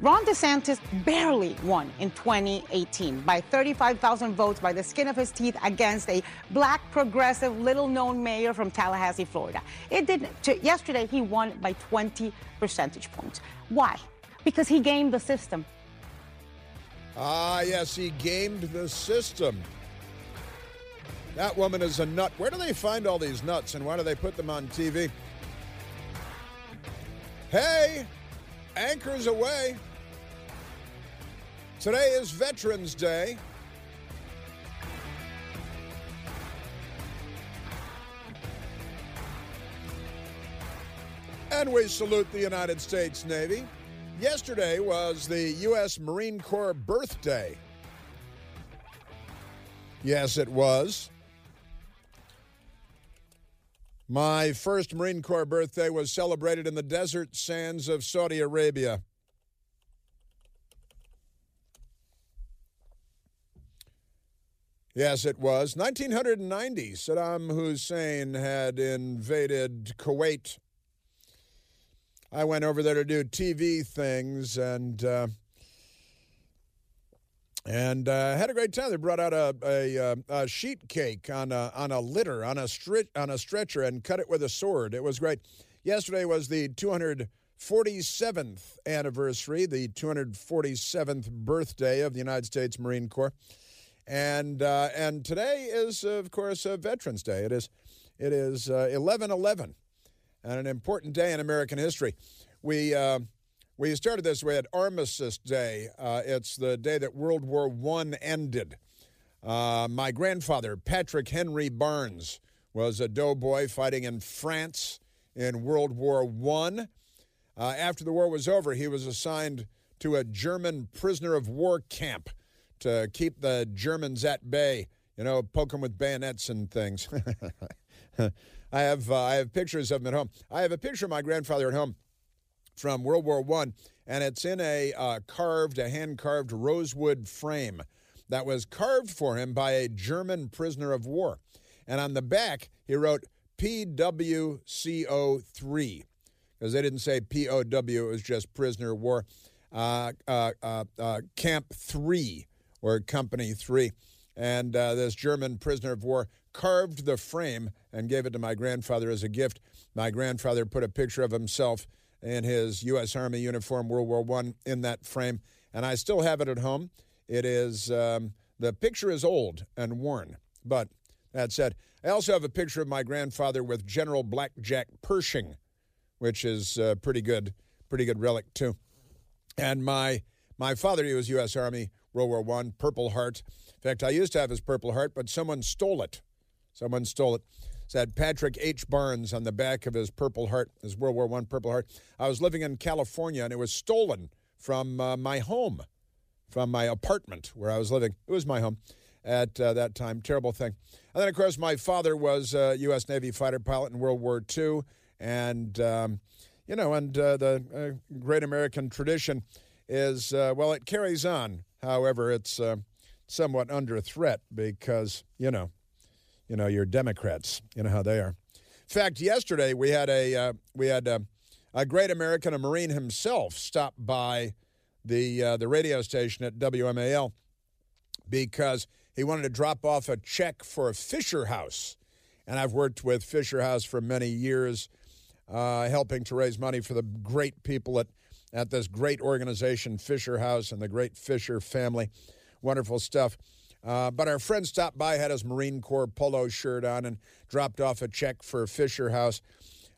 Ron DeSantis barely won in 2018 by 35,000 votes by the skin of his teeth against a black, progressive, little known mayor from Tallahassee, Florida. It didn't. Yesterday, he won by 20 percentage points. Why? Because he gamed the system. Ah, yes, he gamed the system. That woman is a nut. Where do they find all these nuts and why do they put them on TV? Hey, anchors away. Today is Veterans Day. And we salute the United States Navy. Yesterday was the U.S. Marine Corps birthday. Yes, it was. My first Marine Corps birthday was celebrated in the desert sands of Saudi Arabia. Yes, it was. 1990, Saddam Hussein had invaded Kuwait. I went over there to do TV things and uh, and uh, had a great time. They brought out a, a, uh, a, sheet cake on a, on a litter on a stri- on a stretcher and cut it with a sword. It was great. Yesterday was the 247th anniversary, the 247th birthday of the United States Marine Corps. And uh, and today is of course uh, Veterans Day. It is it is uh, eleven eleven, and an important day in American history. We uh, we started this way at Armistice Day. Uh, it's the day that World War One ended. Uh, my grandfather Patrick Henry Barnes was a doughboy fighting in France in World War One. after the war was over, he was assigned to a German prisoner of war camp to keep the Germans at bay. You know, poke them with bayonets and things. I have uh, I have pictures of him at home. I have a picture of my grandfather at home from World War One, and it's in a uh, carved, a hand carved rosewood frame that was carved for him by a German prisoner of war. And on the back, he wrote PWCO3 because they didn't say POW; it was just prisoner of war. Uh, uh, uh, uh Camp Three or Company 3. And uh, this German prisoner of war carved the frame and gave it to my grandfather as a gift. My grandfather put a picture of himself in his U.S. Army uniform, World War I, in that frame. And I still have it at home. It is, um, the picture is old and worn. But that said, I also have a picture of my grandfather with General Blackjack Pershing, which is a uh, pretty good, pretty good relic too. And my my father, he was U.S. Army, World War One, Purple Heart. In fact, I used to have his Purple Heart, but someone stole it. Someone stole it. It had Patrick H. Barnes on the back of his Purple Heart, his World War One Purple Heart. I was living in California, and it was stolen from uh, my home, from my apartment where I was living. It was my home at uh, that time. Terrible thing. And then, of course, my father was a U.S. Navy fighter pilot in World War II, and um, you know, and uh, the uh, great American tradition is uh, well, it carries on. However, it's uh, somewhat under threat because you know, you know, you're Democrats. You know how they are. In fact, yesterday we had a uh, we had a, a, great American, a Marine himself, stop by the uh, the radio station at WMAL because he wanted to drop off a check for Fisher House, and I've worked with Fisher House for many years, uh, helping to raise money for the great people at at this great organization, Fisher House, and the great Fisher family. Wonderful stuff. Uh, but our friend stopped by, had his Marine Corps polo shirt on, and dropped off a check for Fisher House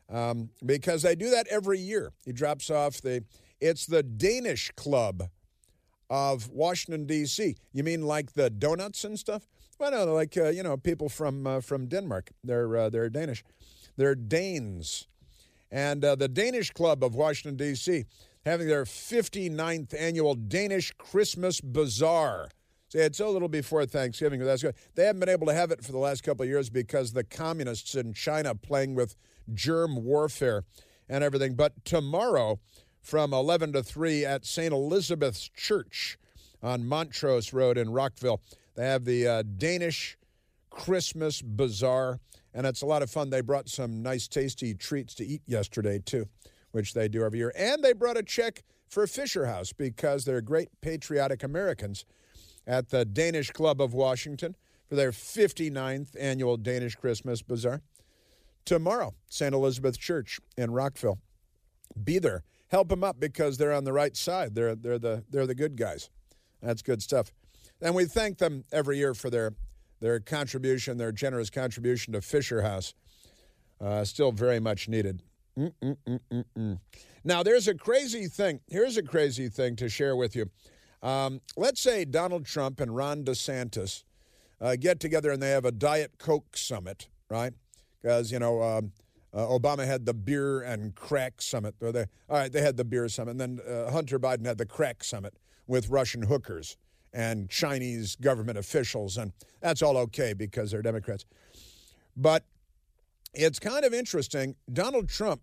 um, because they do that every year. He drops off the, it's the Danish Club of Washington, D.C. You mean like the donuts and stuff? Well, no, like, uh, you know, people from, uh, from Denmark. They're, uh, they're Danish. They're Danes. And uh, the Danish Club of Washington, D.C having their 59th annual Danish Christmas Bazaar. See, it's a little before Thanksgiving, but that's good. They haven't been able to have it for the last couple of years because the communists in China playing with germ warfare and everything. But tomorrow, from 11 to 3 at St. Elizabeth's Church on Montrose Road in Rockville, they have the uh, Danish Christmas Bazaar, and it's a lot of fun. They brought some nice, tasty treats to eat yesterday, too which they do every year. And they brought a check for Fisher House because they're great patriotic Americans at the Danish Club of Washington for their 59th annual Danish Christmas Bazaar. Tomorrow, St. Elizabeth Church in Rockville. Be there. Help them up because they're on the right side. They're, they're, the, they're the good guys. That's good stuff. And we thank them every year for their, their contribution, their generous contribution to Fisher House. Uh, still very much needed. Mm-mm-mm-mm-mm. Now, there's a crazy thing. Here's a crazy thing to share with you. Um, let's say Donald Trump and Ron DeSantis uh, get together and they have a Diet Coke summit, right? Because, you know, um, uh, Obama had the beer and crack summit. Or they, all right, they had the beer summit. And then uh, Hunter Biden had the crack summit with Russian hookers and Chinese government officials. And that's all okay because they're Democrats. But it's kind of interesting. Donald Trump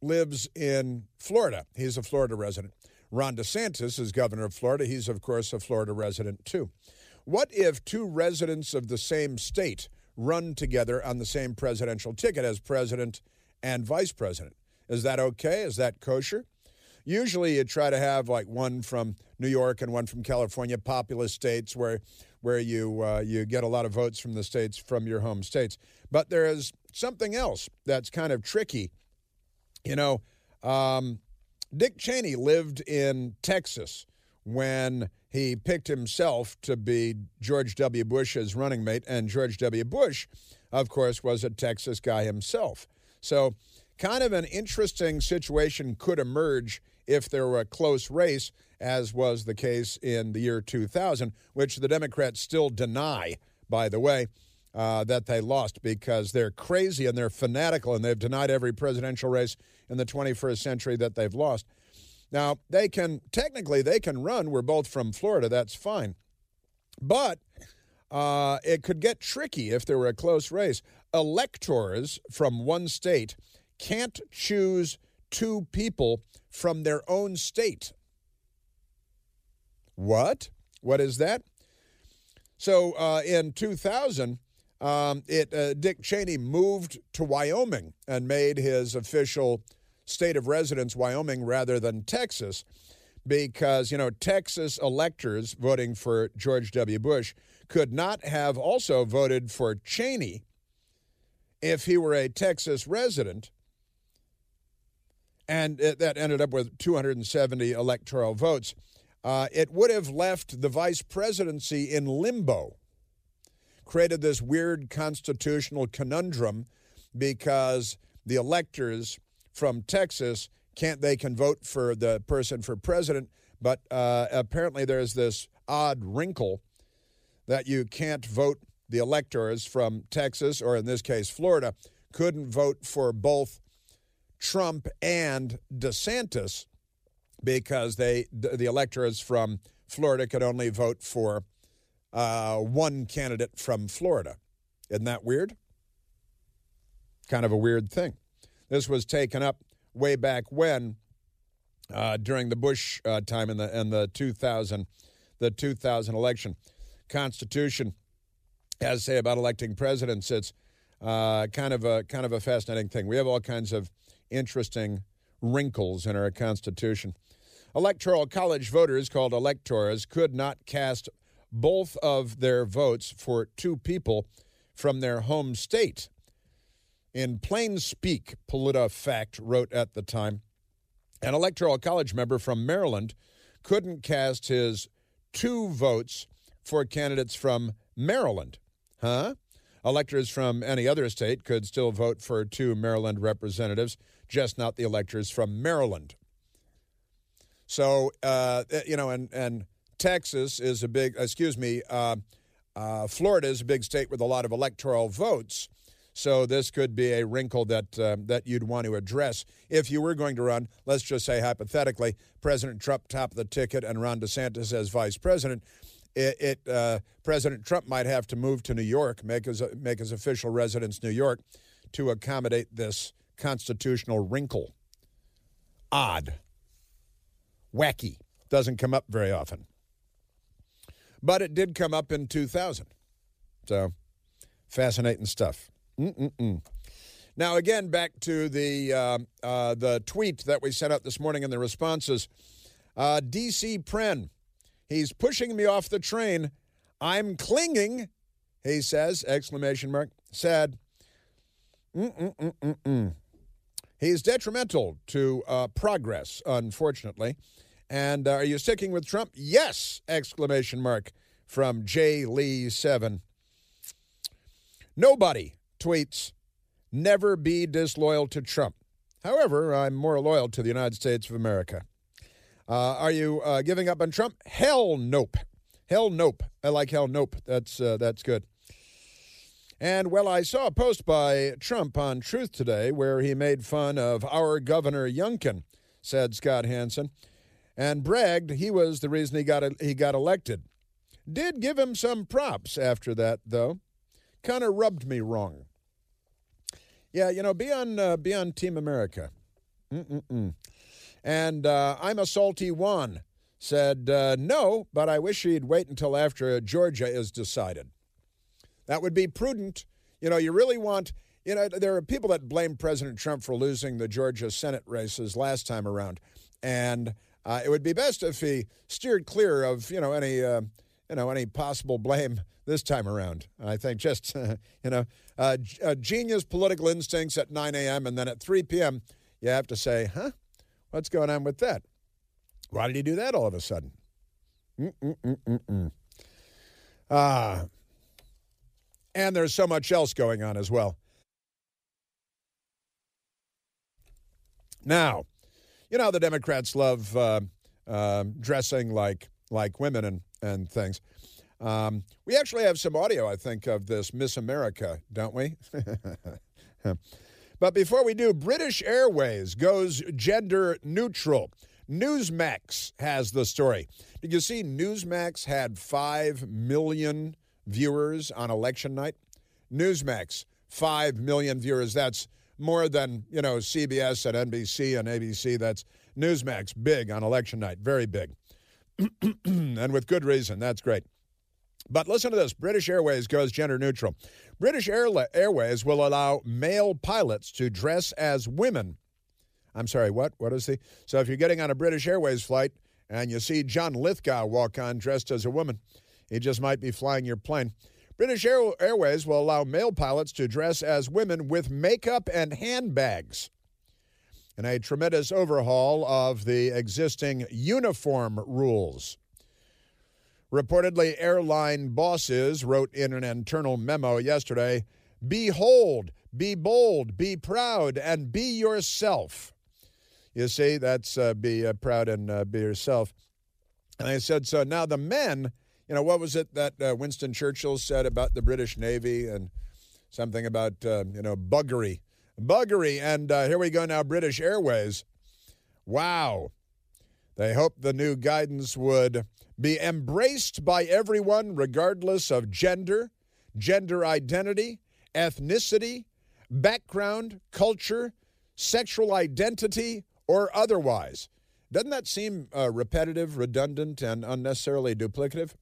lives in Florida, he's a Florida resident. Ron DeSantis is governor of Florida. He's, of course, a Florida resident, too. What if two residents of the same state run together on the same presidential ticket as president and vice president? Is that okay? Is that kosher? Usually you try to have like one from New York and one from California, populous states where where you uh, you get a lot of votes from the states from your home states. But there is something else that's kind of tricky. You know, um, Dick Cheney lived in Texas when he picked himself to be George W. Bush's running mate, and George W. Bush, of course, was a Texas guy himself. So, kind of an interesting situation could emerge if there were a close race, as was the case in the year 2000, which the Democrats still deny, by the way. Uh, that they lost because they're crazy and they're fanatical and they've denied every presidential race in the 21st century that they've lost. Now, they can, technically, they can run. We're both from Florida. That's fine. But uh, it could get tricky if there were a close race. Electors from one state can't choose two people from their own state. What? What is that? So uh, in 2000, um, it uh, Dick Cheney moved to Wyoming and made his official state of residence Wyoming rather than Texas because, you know, Texas electors voting for George W. Bush could not have also voted for Cheney if he were a Texas resident. And it, that ended up with 270 electoral votes. Uh, it would have left the vice presidency in limbo created this weird constitutional conundrum because the electors from Texas can't they can vote for the person for president, but uh, apparently there's this odd wrinkle that you can't vote the electors from Texas or in this case Florida couldn't vote for both Trump and DeSantis because they the electors from Florida could only vote for uh, one candidate from Florida. Isn't that weird? Kind of a weird thing. This was taken up way back when, uh, during the Bush uh, time in the in the 2000 the 2000 election. Constitution has say about electing presidents. It's uh, kind of a kind of a fascinating thing. We have all kinds of interesting wrinkles in our Constitution. Electoral college voters, called electors, could not cast both of their votes for two people from their home state. In plain speak, PolitiFact wrote at the time, an electoral college member from Maryland couldn't cast his two votes for candidates from Maryland. Huh? Electors from any other state could still vote for two Maryland representatives, just not the electors from Maryland. So, uh, you know, and, and Texas is a big, excuse me, uh, uh, Florida is a big state with a lot of electoral votes. So this could be a wrinkle that uh, that you'd want to address if you were going to run. Let's just say hypothetically, President Trump top the ticket and Ron DeSantis as vice president. It, it uh, President Trump might have to move to New York, make his make his official residence New York, to accommodate this constitutional wrinkle. Odd, wacky, doesn't come up very often. But it did come up in 2000. So fascinating stuff. Mm-mm-mm. Now, again, back to the uh, uh, the tweet that we sent out this morning and the responses. Uh, DC Pren, he's pushing me off the train. I'm clinging, he says, exclamation mark. Sad. Mm-mm-mm-mm-mm. He's detrimental to uh, progress, unfortunately. And uh, are you sticking with Trump? Yes! Exclamation mark from J. Lee 7. Nobody tweets, never be disloyal to Trump. However, I'm more loyal to the United States of America. Uh, are you uh, giving up on Trump? Hell nope. Hell nope. I like hell nope. That's, uh, that's good. And well, I saw a post by Trump on Truth Today where he made fun of our Governor Youngkin, said Scott Hanson, and bragged he was the reason he got, he got elected. Did give him some props after that, though. Kind of rubbed me wrong. Yeah, you know, be on, uh, be on Team America. Mm-mm-mm. And uh, I'm a salty one said, uh, no, but I wish he'd wait until after Georgia is decided. That would be prudent. You know, you really want, you know, there are people that blame President Trump for losing the Georgia Senate races last time around. And uh, it would be best if he steered clear of, you know, any, uh, you know, any possible blame this time around. I think just, you know, uh, genius political instincts at 9 a.m. and then at 3 p.m., you have to say, huh? What's going on with that? Why did he do that all of a sudden? Mm-mm-mm-mm-mm. Ah. And there's so much else going on as well. Now, you know the Democrats love uh, uh, dressing like like women and and things. Um, we actually have some audio, I think, of this Miss America, don't we? but before we do, British Airways goes gender neutral. Newsmax has the story. Did you see Newsmax had 5 million viewers on election night? Newsmax, 5 million viewers. That's more than, you know, CBS and NBC and ABC. That's Newsmax, big on election night, very big. and with good reason. That's great. But listen to this British Airways goes gender neutral. British Airways will allow male pilots to dress as women. I'm sorry, what? What is the? So if you're getting on a British Airways flight and you see John Lithgow walk on dressed as a woman, he just might be flying your plane. British Air- Airways will allow male pilots to dress as women with makeup and handbags in a tremendous overhaul of the existing uniform rules. Reportedly, airline bosses wrote in an internal memo yesterday Behold, be bold, be proud, and be yourself. You see, that's uh, be uh, proud and uh, be yourself. And I said, so now the men you know, what was it that uh, Winston Churchill said about the British Navy and something about, uh, you know, buggery? Buggery. And uh, here we go now, British Airways. Wow. They hope the new guidance would be embraced by everyone, regardless of gender, gender identity, ethnicity, background, culture, sexual identity, or otherwise. Doesn't that seem uh, repetitive, redundant, and unnecessarily duplicative?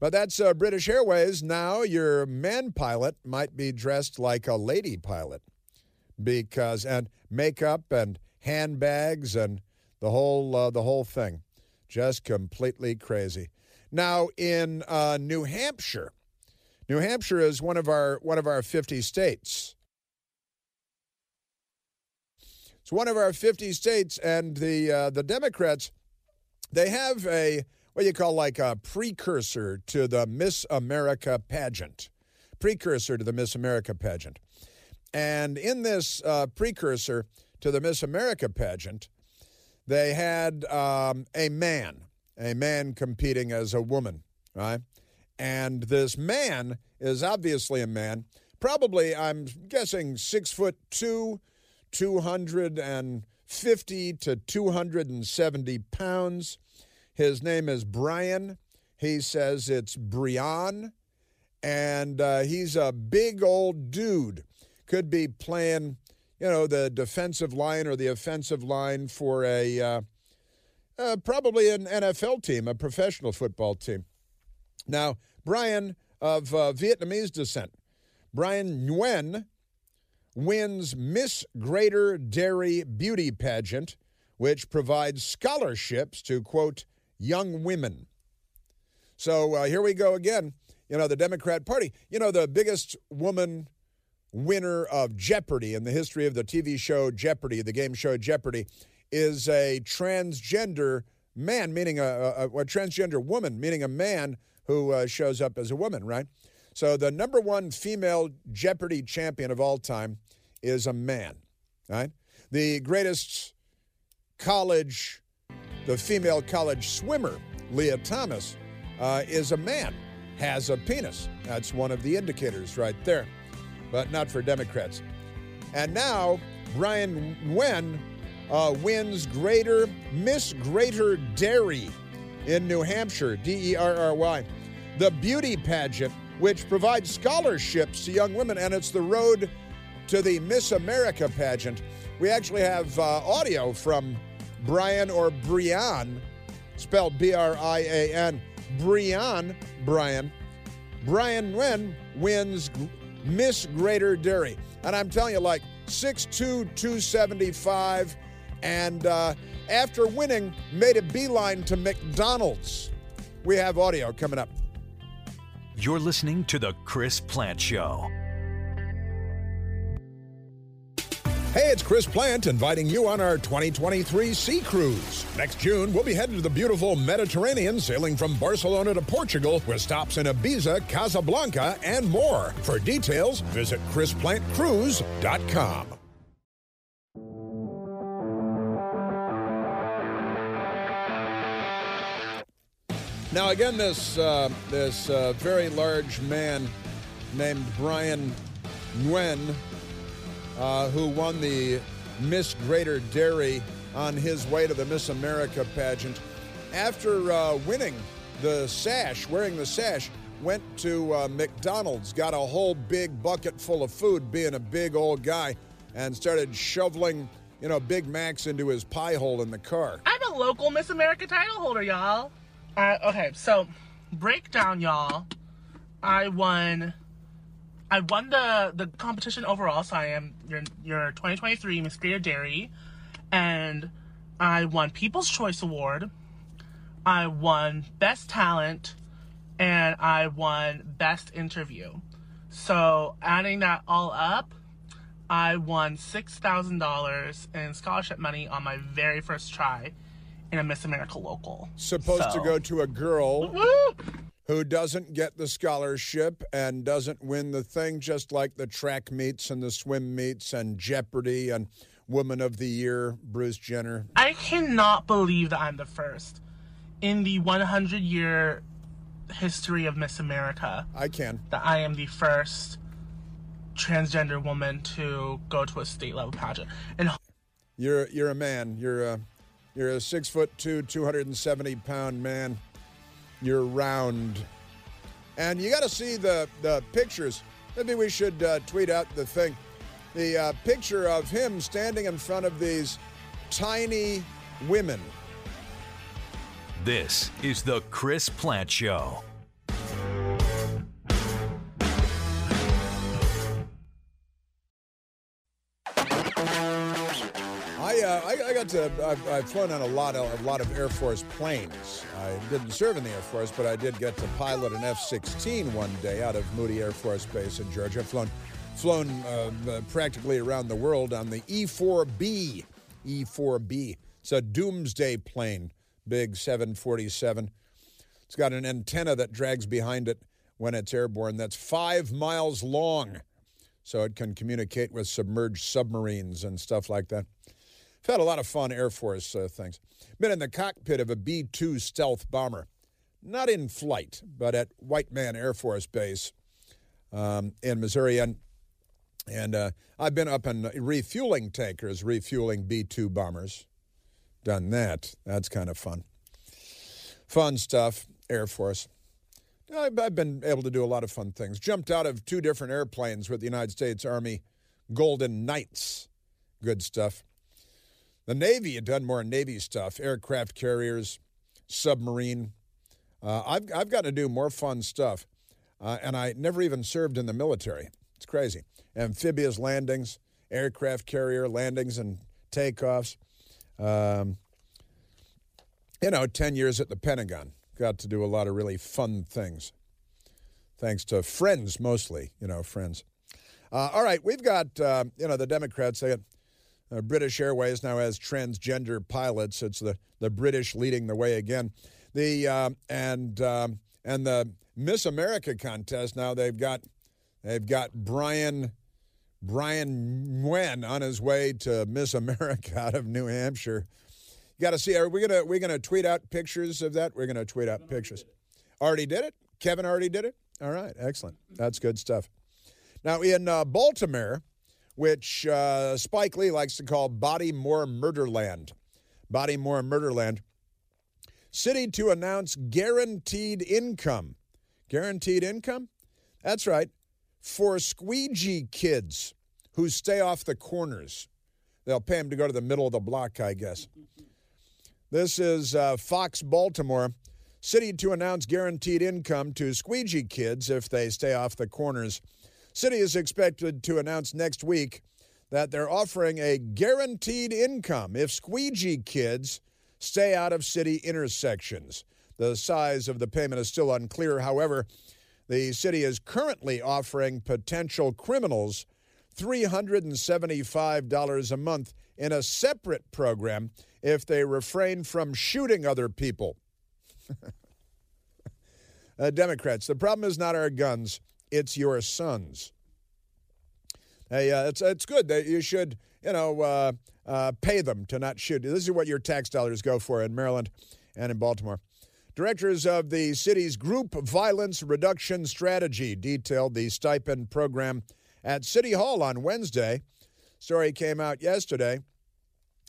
But that's uh, British Airways. Now your man pilot might be dressed like a lady pilot because and makeup and handbags and the whole uh, the whole thing, just completely crazy. Now in uh, New Hampshire, New Hampshire is one of our one of our 50 states. It's one of our 50 states, and the uh, the Democrats they have a what you call like a precursor to the Miss America pageant. Precursor to the Miss America pageant. And in this uh, precursor to the Miss America pageant, they had um, a man, a man competing as a woman, right? And this man is obviously a man, probably, I'm guessing, six foot two, 250 to 270 pounds his name is Brian. He says it's Brian, and uh, he's a big old dude. Could be playing, you know, the defensive line or the offensive line for a uh, uh, probably an NFL team, a professional football team. Now, Brian of uh, Vietnamese descent, Brian Nguyen wins Miss Greater Derry Beauty Pageant, which provides scholarships to, quote, young women. So uh, here we go again. You know, the Democrat Party, you know, the biggest woman winner of Jeopardy in the history of the TV show Jeopardy, the game show Jeopardy, is a transgender man, meaning a, a, a transgender woman, meaning a man who uh, shows up as a woman, right? So the number one female Jeopardy champion of all time is a man, right? The greatest college, the female college swimmer, Lia Thomas, uh, is a man, has a penis. That's one of the indicators right there, but not for Democrats. And now Brian Nguyen uh, wins Greater Miss Greater Derry in New Hampshire, D E R R Y, the beauty pageant, which provides scholarships to young women, and it's the road to the Miss America pageant. We actually have uh, audio from Brian or Brian, spelled B R I A N. Brian, Brian. Brian Nguyen wins Miss Greater Derry. And I'm telling you, like 6'2, 275 and uh, after winning, made a beeline to McDonald's. We have audio coming up. You're listening to The Chris Plante Show. Hey, it's Chris Plante inviting you on our 2023 Sea Cruise. Next June, we'll be heading to the beautiful Mediterranean, sailing from Barcelona to Portugal, with stops in Ibiza, Casablanca, and more. For details, visit ChrisPlanteCruise.com. Now, again, this uh, this uh, very large man named Brian Nguyen, uh, who won the Miss Greater Derry on his way to the Miss America pageant, after uh, winning the sash, wearing the sash, went to uh, McDonald's, got a whole big bucket full of food, being a big old guy, and started shoveling, you know, Big Macs into his pie hole in the car. I'm a local Miss America title holder, y'all. Uh, okay, so breakdown, y'all. I won. I won the the competition overall, so I am your your 2023 Miss Greater Derry, and I won People's Choice Award. I won Best Talent, and I won Best Interview. So adding that all up, I won six thousand dollars in scholarship money on my very first try in a Miss America local. Supposed So- to go to a girl Woo! Who doesn't get the scholarship and doesn't win the thing, just like the track meets and the swim meets and Jeopardy and Woman of the Year, Bruce Jenner. I cannot believe that I'm the first in the 100 year history of Miss America I can. that I am the first transgender woman to go to a state level pageant. And You're you're a man. You're a you're a six foot two, two hundred and seventy pound man. You're round, and you got to see the the pictures. Maybe we should uh, tweet out the thing, the uh, picture of him standing in front of these tiny women. This is The Chris Plante Show. Got to. I've, I've flown on a lot of a lot of Air Force planes. I didn't serve in the Air Force, but I did get to pilot an F-16 one day out of Moody Air Force Base in Georgia. I've flown, flown uh, uh, practically around the world on the E-4B. E-4B. It's a doomsday plane, big 747. It's got an antenna that drags behind it when it's airborne. That's five miles long, so it can communicate with submerged submarines and stuff like that. I've had a lot of fun Air Force uh, things. Been in the cockpit of a B 2 stealth bomber. Not in flight, but at Whiteman Air Force Base um, in Missouri. And, and uh, I've been up in refueling tankers, refueling B 2 bombers. Done that. That's kind of fun. Fun stuff, Air Force. I've I've been able to do a lot of fun things. Jumped out of two different airplanes with the United States Army Golden Knights. Good stuff. The Navy had done more Navy stuff, aircraft carriers, submarine. Uh, I've, I've got to do more fun stuff. Uh, and I never even served in the military. It's crazy. Amphibious landings, aircraft carrier landings and takeoffs. Um, you know, 10 years at the Pentagon. Got to do a lot of really fun things. Thanks to friends, mostly, you know, friends. Uh, all right, we've got, uh, you know, the Democrats. They got uh, British Airways now has transgender pilots. It's the, the British leading the way again. The uh, and um, and the Miss America contest now they've got they've got Brian Brian Nguyen on his way to Miss America out of New Hampshire. You got to see. Are we gonna we gonna tweet out pictures of that? We're gonna tweet out pictures. Already did it. Kevin already did it. All right, excellent. That's good stuff. Now in uh, Baltimore, which uh, Spike Lee likes to call Bodymore Murderland, Bodymore Murderland, city to announce guaranteed income. Guaranteed income? That's right. For squeegee kids who stay off the corners. They'll pay them to go to the middle of the block, I guess. This is uh, Fox Baltimore. City to announce guaranteed income to squeegee kids if they stay off the corners. City is expected to announce next week that they're offering a guaranteed income if squeegee kids stay out of city intersections. The size of the payment is still unclear. However, the city is currently offering potential criminals $375 a month in a separate program if they refrain from shooting other people. uh, Democrats, the problem is not our guns, it's your sons. Hey, uh, it's, it's good that you should, you know, uh, uh, pay them to not shoot. This is what your tax dollars go for in Maryland and in Baltimore. Directors of the city's Group Violence Reduction Strategy detailed the stipend program at City Hall on Wednesday. Story came out yesterday.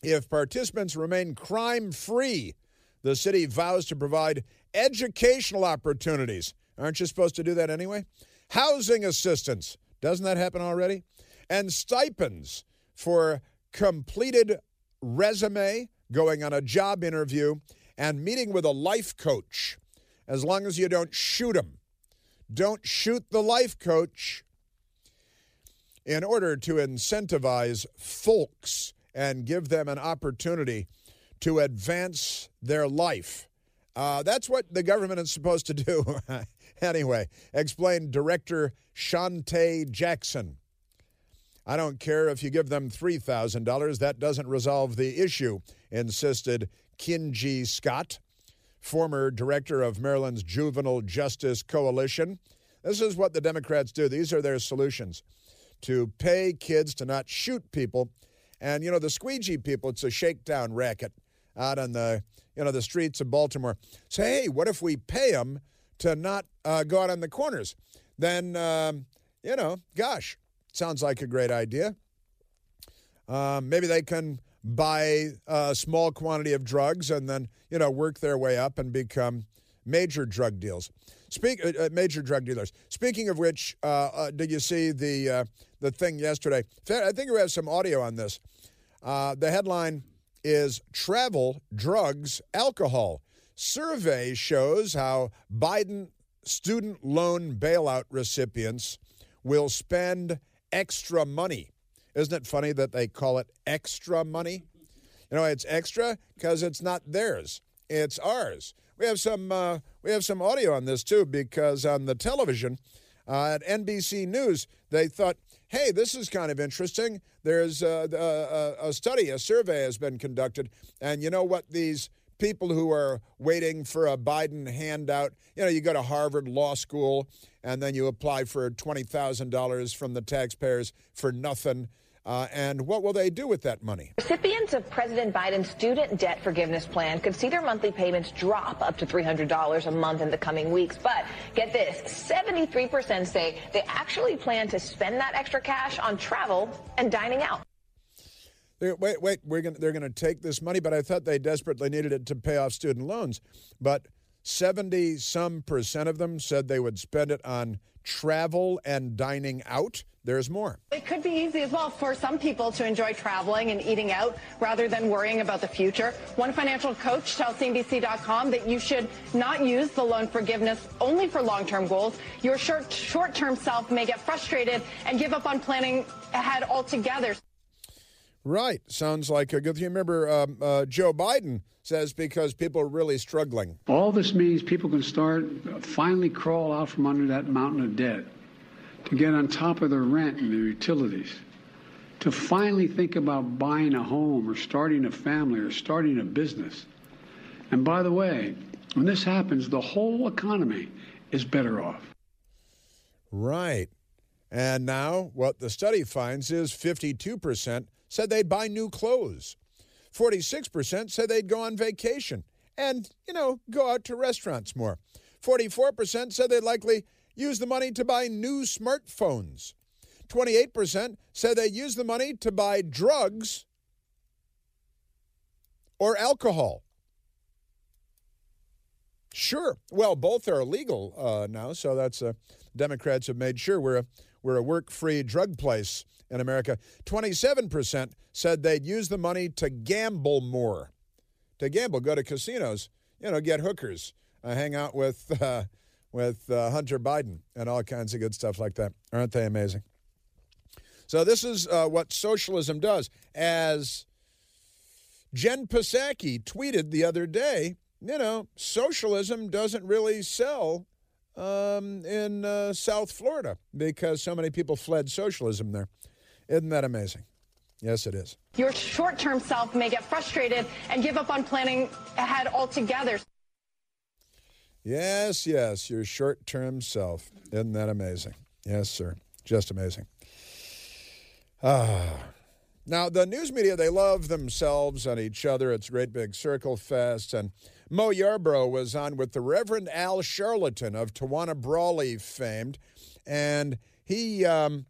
If participants remain crime free, the city vows to provide educational opportunities. Aren't you supposed to do that anyway? Housing assistance. Doesn't that happen already? And stipends for completed resume, going on a job interview, and meeting with a life coach, as long as you don't shoot them. Don't shoot the life coach. In order to incentivize folks and give them an opportunity to advance their life. Uh, that's what the government is supposed to do. anyway, explained Director Shantay Jackson. I don't care if you give them $3,000, that doesn't resolve the issue, insisted Kinji Scott, former director of Maryland's Juvenile Justice Coalition. This is what the Democrats do. These are their solutions to pay kids to not shoot people. And, you know, the squeegee people, it's a shakedown racket out on the, you know, the streets of Baltimore. Say, hey, what if we pay them to not uh, go out on the corners? Then, um, you know, gosh, Sounds like a great idea. Um, maybe they can buy a small quantity of drugs and then you know work their way up and become major drug deals. Speak uh, uh major drug dealers. Speaking of which, uh, uh, did you see the uh, the thing yesterday? I think we have some audio on this. Uh, the headline is "Travel, Drugs, Alcohol." Survey shows how Biden student loan bailout recipients will spend extra money. Isn't it funny that they call it extra money? You know, it's extra because it's not theirs; it's ours. We have some uh, we have some audio on this too because on the television uh, at NBC News they thought, "Hey, this is kind of interesting." There's a, a, a study, a survey has been conducted, and you know what these people who are waiting for a Biden handout. You know, you go to Harvard Law School and then you apply for $20,000 from the taxpayers for nothing. Uh, and what will they do with that money? Recipients of President Biden's student debt forgiveness plan could see their monthly payments drop up to $300 a month in the coming weeks. But get this 73% say they actually plan to spend that extra cash on travel and dining out. They're, wait, wait, we're gonna, they're going to take this money, but I thought they desperately needed it to pay off student loans. But 70 some percent of them said they would spend it on travel and dining out. There's more. It could be easy as well for some people to enjoy traveling and eating out rather than worrying about the future. One financial coach tells CNBC.com that you should not use the loan forgiveness only for long-term goals. Your short, short-term self may get frustrated and give up on planning ahead altogether. Right. Sounds like a good thing. Remember, um, uh, Joe Biden says because people are really struggling. All this means people can start finally crawl out from under that mountain of debt to get on top of their rent and their utilities, to finally think about buying a home or starting a family or starting a business. And by the way, when this happens, the whole economy is better off. Right. And now what the study finds is 52% said they'd buy new clothes. 46% said they'd go on vacation and, you know, go out to restaurants more. 44% said they'd likely use the money to buy new smartphones. 28% said they use the money to buy drugs or alcohol. Sure. Well, both are illegal uh, now, so that's uh, Democrats have made sure we're a, we're a work-free drug place in America. 27% said they'd use the money to gamble more. To gamble, go to casinos, you know, get hookers, uh, hang out with uh, with uh, Hunter Biden and all kinds of good stuff like that. Aren't they amazing? So this is uh, what socialism does. As Jen Psaki tweeted the other day, you know, socialism doesn't really sell um, in uh, South Florida because so many people fled socialism there. Isn't that amazing? Yes, it is. Your short-term self may get frustrated and give up on planning ahead altogether. Yes, yes, your short term self. Isn't that amazing? Yes, sir. Just amazing. Ah. Now, the news media, they love themselves and each other. It's great big circle fest. And Mo Yarbrough was on with the Reverend Al Sharpton of Tawana Brawley famed. And he um,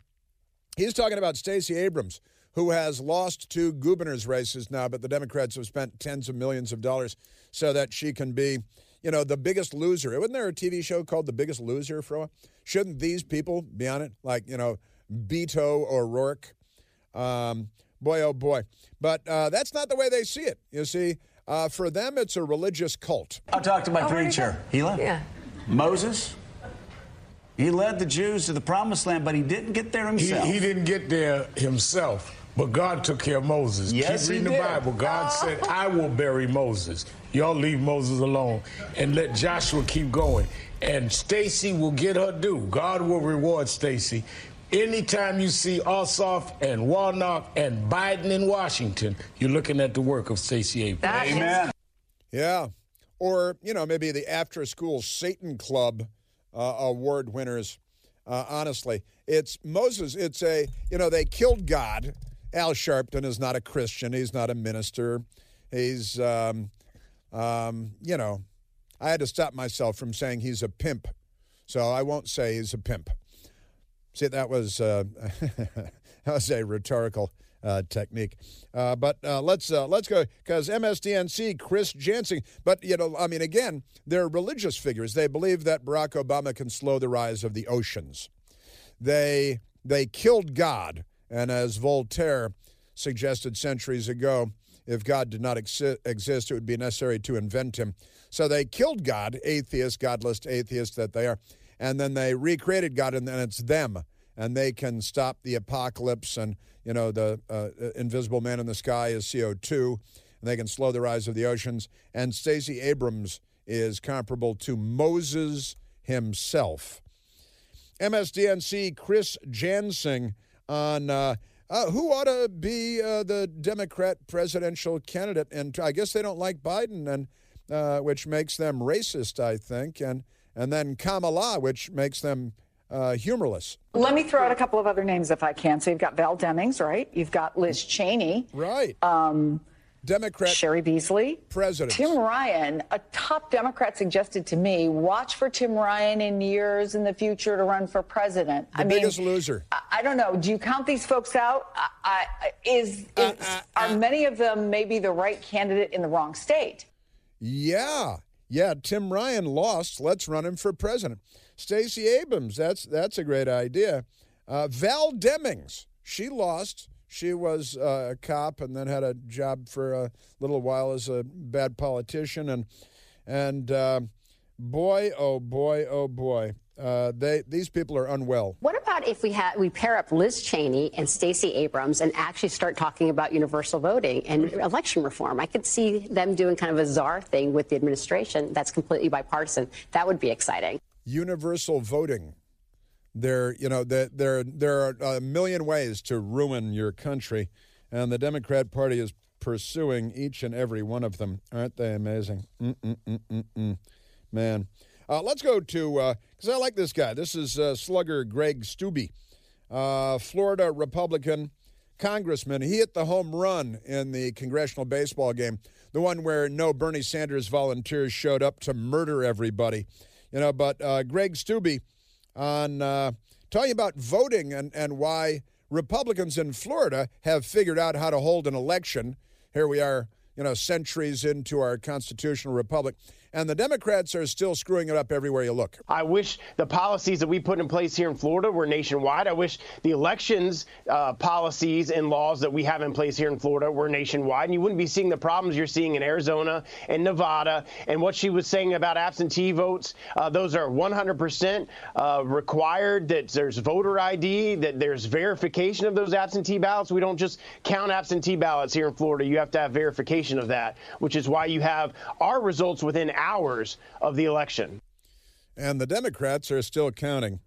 he's talking about Stacey Abrams, who has lost two governor's races now, but the Democrats have spent tens of millions of dollars so that she can be you know, the biggest loser. Wasn't there a TV show called The Biggest Loser for a while? Shouldn't these people be on it? Like, you know, Beto O'Rourke? Um, boy, oh boy. But uh, that's not the way they see it. You see, uh, for them, it's a religious cult. I'll talk to my oh, preacher. He left. Yeah. Moses, he led the Jews to the promised land, but he didn't get there himself. He, he didn't get there himself. But God took care of Moses. Yes, Keep reading the Bible. God oh. said, I will bury Moses. Y'all leave Moses alone and let Joshua keep going. And Stacey will get her due. God will reward Stacey. Anytime you see Ossoff and Warnock and Biden in Washington, you're looking at the work of Stacey Abrams. Amen. Yeah. Or, you know, maybe the after school Satan Club uh, award winners. Uh, honestly, it's Moses. It's a, you know, they killed God Al Sharpton is not a Christian. He's not a minister. He's, um, um, you know, I had to stop myself from saying he's a pimp. So I won't say he's a pimp. See, that was uh, that was a rhetorical uh, technique. Uh, but uh, let's uh, let's go because MSDNC Chris Jansing. But you know, I mean, again, they're religious figures. They believe that Barack Obama can slow the rise of the oceans. They they killed God and as Voltaire suggested centuries ago, if God did not exi- exist, it would be necessary to invent him. So they killed God, atheists, godless atheists that they are, and then they recreated God, and then it's them, and they can stop the apocalypse, and you know the uh, invisible man in the sky is CO two, and they can slow the rise of the oceans. And Stacey Abrams is comparable to Moses himself. MSDNC Chris Jansing on uh, uh, who ought to be uh, the Democrat presidential candidate. And I guess they don't like Biden, and uh, which makes them racist, I think, and and then Kamala, which makes them uh, humorless. Let me throw out a couple of other names if I can. So you've got Val Demings, right? You've got Liz Cheney, right? Um, Democrat Cheri Beasley, president Tim Ryan. A top Democrat suggested to me, watch for Tim Ryan in years in the future to run for president. The I biggest mean, loser. I, I, don't know. Do you count these folks out? I, I, is, uh, is uh, uh, are many of them maybe the right candidate in the wrong state? Yeah. Yeah, Tim Ryan lost. Let's run him for president. Stacey Abrams, that's that's a great idea. Uh, Val Demings, she lost. She was uh, a cop and then had a job for a little while as a bad politician. And and uh, boy, oh boy, oh boy, uh, they these people are unwell. What about if we had we pair up Liz Cheney and Stacey Abrams and actually start talking about universal voting and election reform? I could see them doing kind of a czar thing with the administration that's completely bipartisan. That would be exciting. Universal voting. There, you know, there, there, there are a million ways to ruin your country, and the Democrat Party is pursuing each and every one of them. Aren't they amazing? Mm-mm-mm-mm-mm. Man. Uh, let's go to, because uh, I like this guy. This is uh, slugger Greg Steube, uh, Florida Republican congressman. He hit the home run in the congressional baseball game, the one where no Bernie Sanders volunteers showed up to murder everybody. You know, but uh, Greg Steube on uh, talking about voting and, and why Republicans in Florida have figured out how to hold an election. Here we are, you know, centuries into our constitutional republic and the Democrats are still screwing it up everywhere you look. I wish the policies that we put in place here in Florida were nationwide. I wish the elections uh, policies and laws that we have in place here in Florida were nationwide, and you wouldn't be seeing the problems you're seeing in Arizona and Nevada. And what she was saying about absentee votes, uh, those are 100% uh, required. That there's voter ID, that there's verification of those absentee ballots. We don't just count absentee ballots here in Florida. You have to have verification of that, which is why you have our results within hours of the election. And the Democrats are still counting.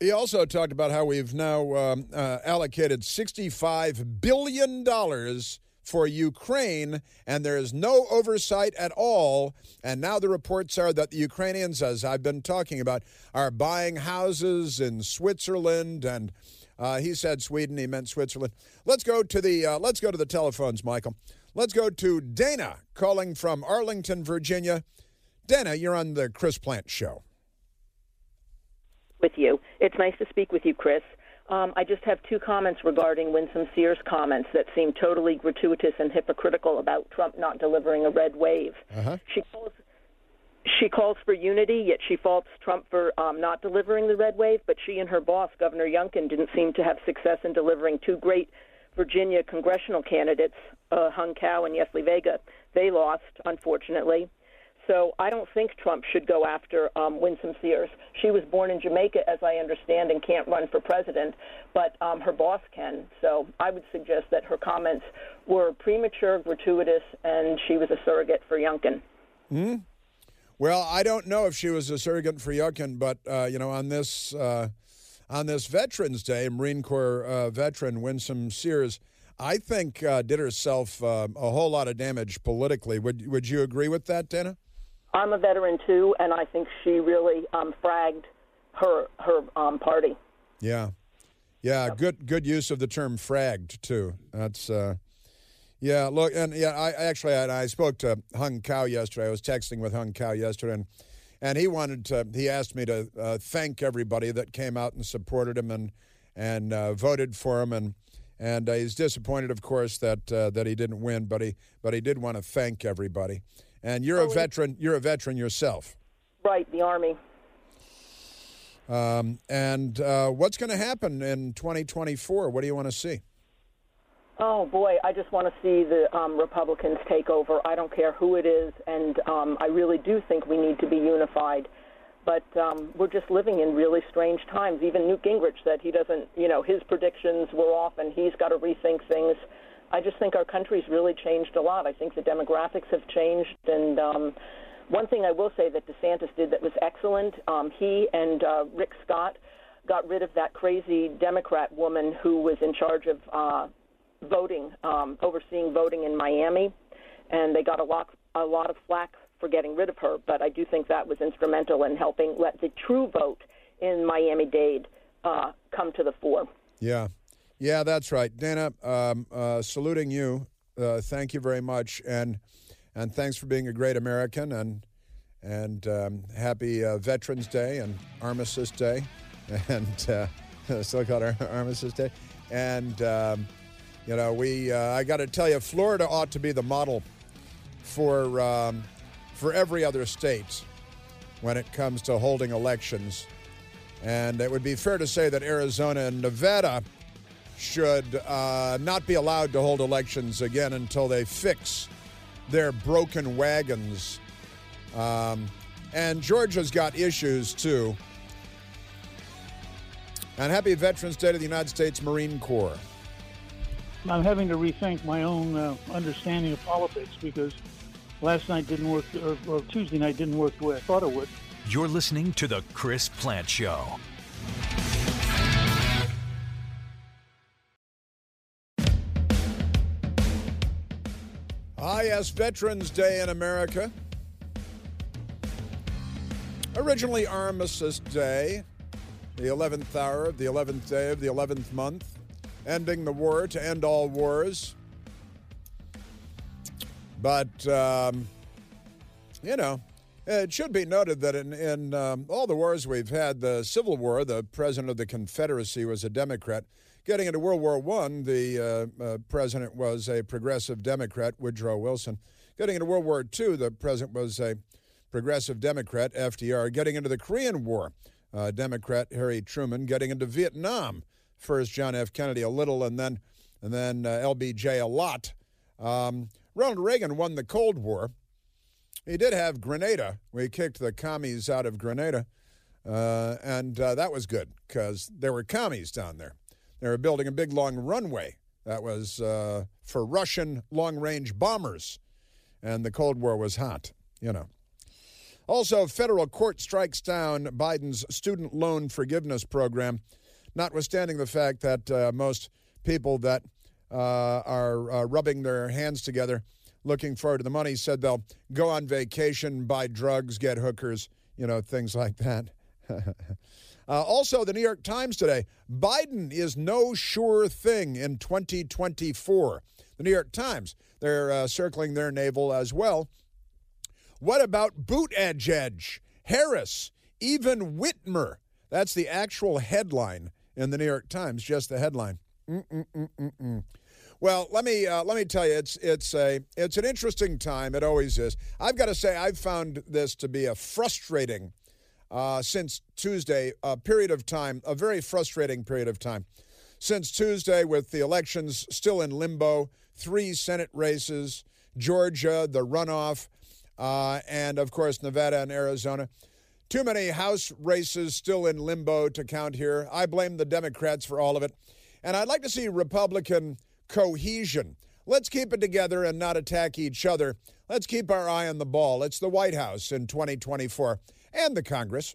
He also talked about how we've now um, uh, allocated $65 billion for Ukraine, and there is no oversight at all. And now the reports are that the Ukrainians, as I've been talking about, are buying houses in Switzerland and. Uh, he said Sweden. He meant Switzerland. Let's go to the uh, let's go to the telephones, Michael. Let's go to Dana calling from Arlington, Virginia. Dana, you're on the Chris Plante Show. With you. It's nice to speak with you, Chris. Um, I just have two comments regarding Winsome Sears' comments that seem totally gratuitous and hypocritical about Trump not delivering a red wave. Uh-huh. She calls she calls for unity, yet she faults Trump for um, not delivering the red wave. But she and her boss, Governor Youngkin, didn't seem to have success in delivering two great Virginia congressional candidates, uh, Hung Cao and Yesli Vega. They lost, unfortunately. So I don't think Trump should go after um, Winsome Sears. She was born in Jamaica, as I understand, and can't run for president, but um, her boss can. So I would suggest that her comments were premature, gratuitous, and she was a surrogate for Youngkin. Hmm. Well, I don't know if she was a surrogate for Youngkin, but uh, you know, on this uh, on this Veterans Day, Marine Corps uh, veteran Winsome Sears, I think uh, did herself uh, a whole lot of damage politically. Would Would you agree with that, Dana? I'm a veteran too, and I think she really um, fragged her her um, party. Yeah, yeah, good good use of the term fragged too. That's uh, yeah. Look, and yeah, I actually I, I spoke to Hung Cao yesterday. I was texting with Hung Cao yesterday, and and he wanted to. He asked me to uh, thank everybody that came out and supported him and and uh, voted for him, and and uh, he's disappointed, of course, that uh, that he didn't win, but he but he did want to thank everybody. And you're oh, a veteran. You're a veteran yourself. Right, the army. Um, and uh, what's going to happen in 2024? What do you want to see? Oh boy, I just want to see the um, Republicans take over. I don't care who it is, and um, I really do think we need to be unified. But um, we're just living in really strange times. Even Newt Gingrich said he doesn't, you know, his predictions were off, and he's got to rethink things. I just think our country's really changed a lot. I think the demographics have changed, and um, one thing I will say that DeSantis did that was excellent. Um, he and uh, Rick Scott got rid of that crazy Democrat woman who was in charge of uh, voting, um, overseeing voting in Miami, and they got a lot, a lot of flack for getting rid of her. But I do think that was instrumental in helping let the true vote in Miami-Dade uh, come to the fore. Yeah, yeah, that's right, Dana. Um, uh, saluting you. Uh, thank you very much, and and thanks for being a great American, and and um, happy uh, Veterans Day and Armistice Day, and uh, still called Armistice Day, and. Um, you know, we uh, I got to tell you, Florida ought to be the model for um, for every other state when it comes to holding elections. And it would be fair to say that Arizona and Nevada should uh, not be allowed to hold elections again until they fix their broken wagons. Um, and Georgia's got issues too. And happy Veterans Day to the United States Marine Corps. I'm having to rethink my own uh, understanding of politics because last night didn't work, or, or Tuesday night didn't work the way I thought it would. You're listening to The Chris Plante Show. Ah, yes, Veterans Day in America. Originally Armistice Day, the 11th hour of the 11th day of the 11th month, ending the war to end all wars. But, um, you know, it should be noted that in, in um, all the wars we've had, the Civil War, the president of the Confederacy was a Democrat. Getting into World War I, the uh, uh, president was a progressive Democrat, Woodrow Wilson. Getting into World War II, the president was a progressive Democrat, FDR. Getting into the Korean War, uh, Democrat Harry Truman. Getting into Vietnam, first John F. Kennedy a little, and then and then uh, LBJ a lot. Um, Ronald Reagan won the Cold War. He did have Grenada. We kicked the commies out of Grenada, uh, and uh, that was good because there were commies down there. They were building a big long runway that was uh, for Russian long range bombers, and the Cold War was hot, you know. Also, federal court strikes down Biden's student loan forgiveness program, notwithstanding the fact that uh, most people that uh, are uh, rubbing their hands together looking forward to the money said they'll go on vacation, buy drugs, get hookers, you know, things like that. uh, also, the New York Times today Biden is no sure thing in 2024. The New York Times, they're uh, circling their navel as well. What about Buttigieg, Harris, even Whitmer? That's the actual headline in the New York Times, just the headline. Mm-mm-mm-mm-mm. Well, let me uh, let me tell you, it's it's a it's an interesting time. It always is. I've got to say, I've found this to be a frustrating uh, since Tuesday a period of time, a very frustrating period of time. Since Tuesday, with the elections still in limbo, three Senate races, Georgia, the runoff, uh, and of course Nevada and Arizona. Too many House races still in limbo to count here. I blame the Democrats for all of it, and I'd like to see Republican cohesion. Let's keep it together and not attack each other. Let's keep our eye on the ball. It's the White House in 2024 and the Congress.